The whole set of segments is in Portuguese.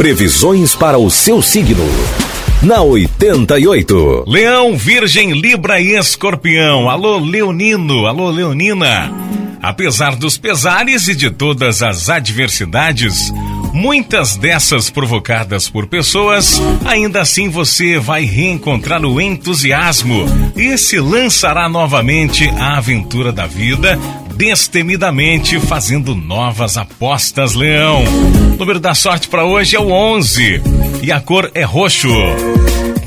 Previsões para o seu signo. Na 88. Leão, Virgem, Libra e Escorpião. Alô, Leonino. Alô, Leonina. Apesar dos pesares e de todas as adversidades, muitas dessas provocadas por pessoas, ainda assim você vai reencontrar o entusiasmo e se lançará novamente à aventura da vida, destemidamente fazendo novas apostas, Leão. O número da sorte para hoje é o 11 e a cor é roxo.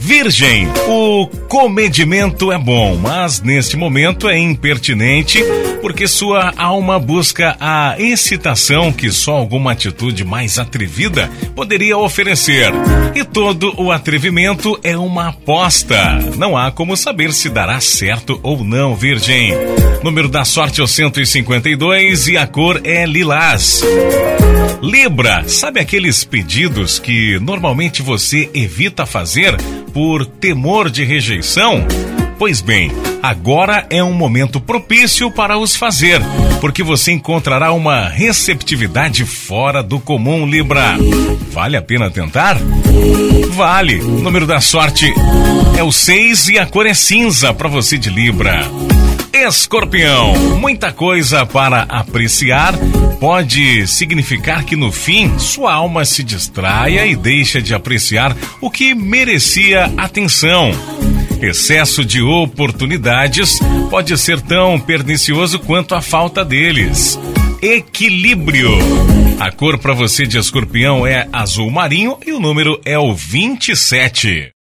Virgem, o comedimento é bom, mas neste momento é impertinente porque sua alma busca a excitação que só alguma atitude mais atrevida poderia oferecer. E todo o atrevimento é uma aposta. Não há como saber se dará certo ou não, Virgem. Número da sorte é o 152 e a cor é lilás. Libra, sabe aqueles pedidos que normalmente você evita fazer por temor de rejeição? Pois bem, agora é um momento propício para os fazer, porque você encontrará uma receptividade fora do comum, Libra. Vale a pena tentar? Vale. O número da sorte é o 6 e a cor é cinza para você de Libra. Escorpião, muita coisa para apreciar pode significar que no fim sua alma se distraia e deixa de apreciar o que merecia atenção. Excesso de oportunidades pode ser tão pernicioso quanto a falta deles. Equilíbrio. A cor para você de escorpião é azul marinho e o número é o 27.